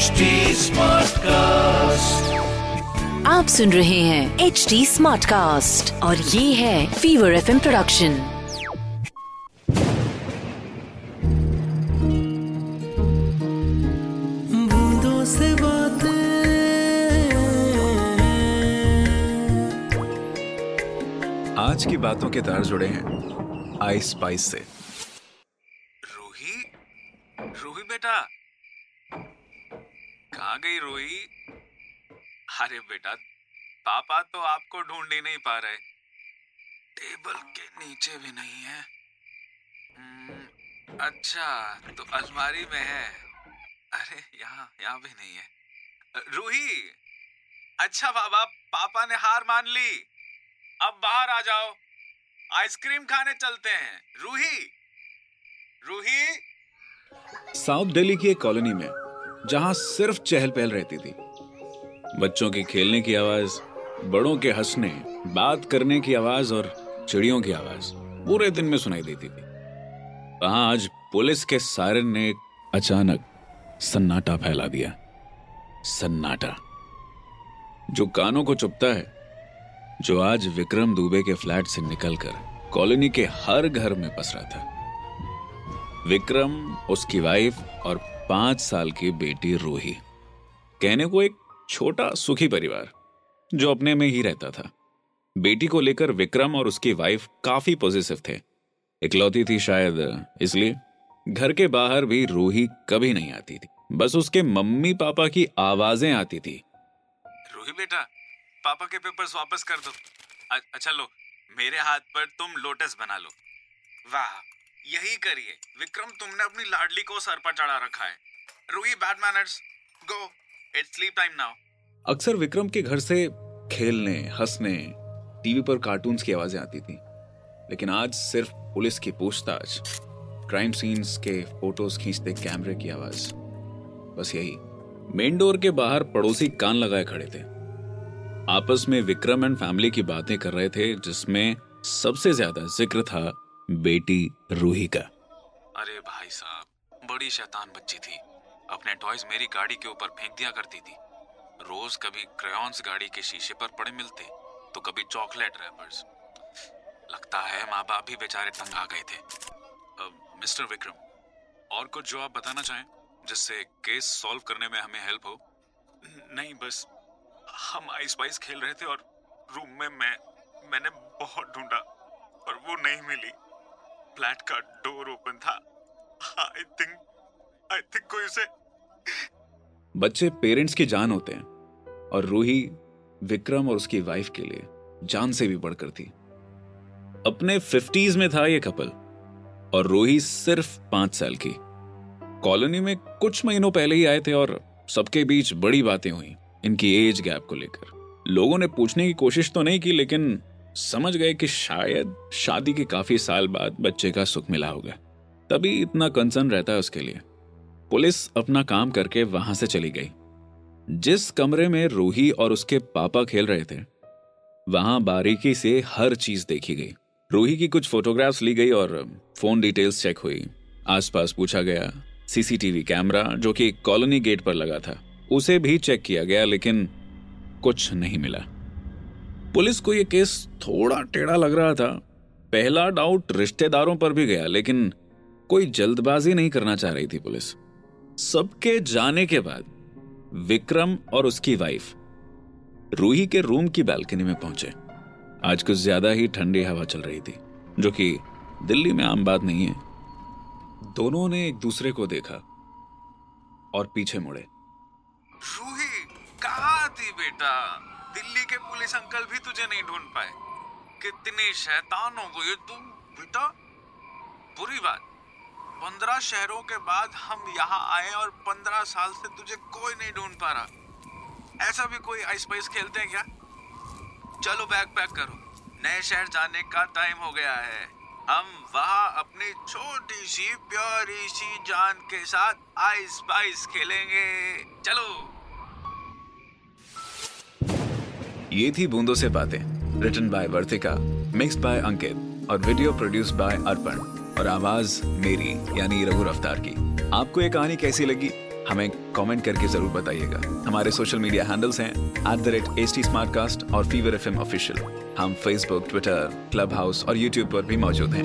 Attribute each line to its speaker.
Speaker 1: HD Smartcast.
Speaker 2: आप सुन रहे हैं एच डी स्मार्ट कास्ट और ये है फीवर एफएम प्रोडक्शन
Speaker 3: बूंदों से बातें
Speaker 4: आज की बातों के तार जुड़े हैं आई स्पाइस से।
Speaker 5: रूही रूही बेटा कहाँ गई रूही अरे बेटा पापा तो आपको ढूंढ ही नहीं पा रहे। टेबल के नीचे भी नहीं है। हम्म, अच्छा तो अलमारी में है। अरे यहाँ यहाँ भी नहीं है। रूही अच्छा बाबा पापा ने हार मान ली। अब बाहर आ जाओ। आइसक्रीम खाने चलते हैं। रूही रूही।
Speaker 4: साउथ दिल्ली की एक कॉलोनी में जहाँ सिर्फ़ चहल पहल रहती थी। बच्चों की खेलने की आवाज़, बड़ों के हंसने, बात करने की आवाज़ और चिड़ियों की आवाज़ पूरे दिन में सुनाई देती थी। वहाँ आज पुलिस के सायरन ने अचानक सन्नाटा फैला दिया। सन्नाटा, जो कानों को चुपता है, जो आज विक्रम दुबे के फ्लैट से निकलकर कॉलोनी के हर घर में पसरा था। विक्रम, उसकी वाइफ और पाँच साल की बेटी रूही, कहने को एक छोटा सुखी परिवार, जो अपने में ही रहता था। बेटी को लेकर विक्रम और उसकी वाइफ काफ़ी पॉजिटिव थे। इकलौती थी शायद, इसलिए घर के बाहर भी रूही कभी नहीं आती थी। बस उसके मम्मी पापा की आवाज़ें आती थी।
Speaker 5: रूही बेटा, पापा के पेपर्स वापस कर दो। अच्छा लो, मेरे हाथ पर तुम लोटस बना लो। वाह यही करिए। विक्रम, तुमने अपनी लाडली को सर पर चढ़ा रखा है। Ruhi bad manners go. It's sleep time now
Speaker 4: अक्सर विक्रम के घर से खेलने, हंसने, टीवी पर कार्टून्स की आवाज़ें आती थी। लेकिन आज सिर्फ़ पुलिस की पूछताछ, क्राइम सीन्स के फ़ोटोज़ खींचते कैमरे की आवाज़। बस यही। मेन डोर के बाहर पड़ोसी कान लगाए खड़े थे। आपस में विक्रम एंड फैमिली की बातें कर रहे थे, जिसमें सबसे ज़्यादा ज़िक्र था बेटी रूही का।
Speaker 5: अरे भाई साहब बड़ी शैतान बच्ची थी। अपने टॉयज मेरी गाड़ी के ऊपर फेंक दिया करती थी। रोज कभी क्रेयॉन्स गाड़ी के शीशे पर पड़े मिलते तो कभी चॉकलेट रैपर्स लगता है माँ बाप भी बेचारे तंग आ गए थे। अब, मिस्टर विक्रम और कुछ जो आप बताना चाहें जिससे केस सॉल्व करने में हमें हेल्प हो। नहीं बस हम आइस पाइस खेल रहे थे और रूम में मैं मैंने बहुत ढूंढा और वो नहीं मिली। फ्लैट का डोर ओपन था। आई थिंक आई थिंक कोई उसे
Speaker 4: बच्चे पेरेंट्स की जान होते हैं, और रूही विक्रम और उसकी वाइफ के लिए जान से भी बढ़कर थी। अपने फिफ्टीज में था ये कपल और रूही सिर्फ़ पाँच साल की। कॉलोनी में कुछ महीनों पहले ही आए थे और सबके बीच बड़ी बातें हुई, इनकी एज गैप को लेकर। लोगों ने पूछने की कोशिश तो नहीं की, लेकिन समझ गए कि शायद शादी के काफ़ी साल बाद बच्चे का सुख मिला होगा। तभी इतना कंसर्न रहता है उसके लिए। पुलिस अपना काम करके वहाँ से चली गई। जिस कमरे में रूही और उसके पापा खेल रहे थे, वहाँ बारीकी से हर चीज़ देखी गई। रूही की कुछ फोटोग्राफ्स ली गई और फ़ोन डिटेल्स चेक हुई। आसपास पूछा गया, सीसीटीवी कैमरा, जो कि कॉलोनी गेट पर लगा था, उसे भी चेक किया गया, लेकिन कुछ नहीं मिला। पुलिस को यह केस थोड़ा टेढ़ा लग रहा था। पहला डाउट रिश्तेदारों पर भी गया, लेकिन कोई जल्दबाजी नहीं करना चाह रही थी पुलिस। सबके जाने के बाद विक्रम और उसकी वाइफ रूही के रूम की बालकनी में पहुँचे। आज कुछ ज़्यादा ही ठंडी हवा चल रही थी, जो कि दिल्ली में आम बात नहीं है। दोनों ने एक दूसरे को देखा और पीछे मुड़े।
Speaker 5: रूही, कहाँ थी बेटा? दिल्ली के पुलिस अंकल भी तुझे नहीं ढूंढ पाए। कितने शैतान हो गई है तू बेटा। बुरी बात। पंद्रह शहरों के बाद हम यहाँ आए और पंद्रह साल से तुझे कोई नहीं ढूंढ पा रहा। ऐसा भी कोई आइस पाइस खेलते हैं क्या? चलो बैग पैक करो। नए शहर जाने का टाइम हो गया है। हम वहाँ अपनी छोटी सी प्यारी सी जान के साथ आइस पाइस खेलेंगे। चलो।
Speaker 4: ये थी बूंदों से बातें written by Vartika mixed by Ankit, और वीडियो प्रोड्यूस्ड बाय अर्पण, और आवाज़ मेरी, यानी रघु रफ्तार की। आपको ये कहानी कैसी लगी? हमें कमेंट करके ज़रूर बताइएगा। हमारे सोशल मीडिया हैंडल्स हैं at the rate H T और फीवर एफ़ ऑफिशियल हम फेसबुक ट्विटर क्लब हाउस और यूट्यूब पर भी मौजूद हैं।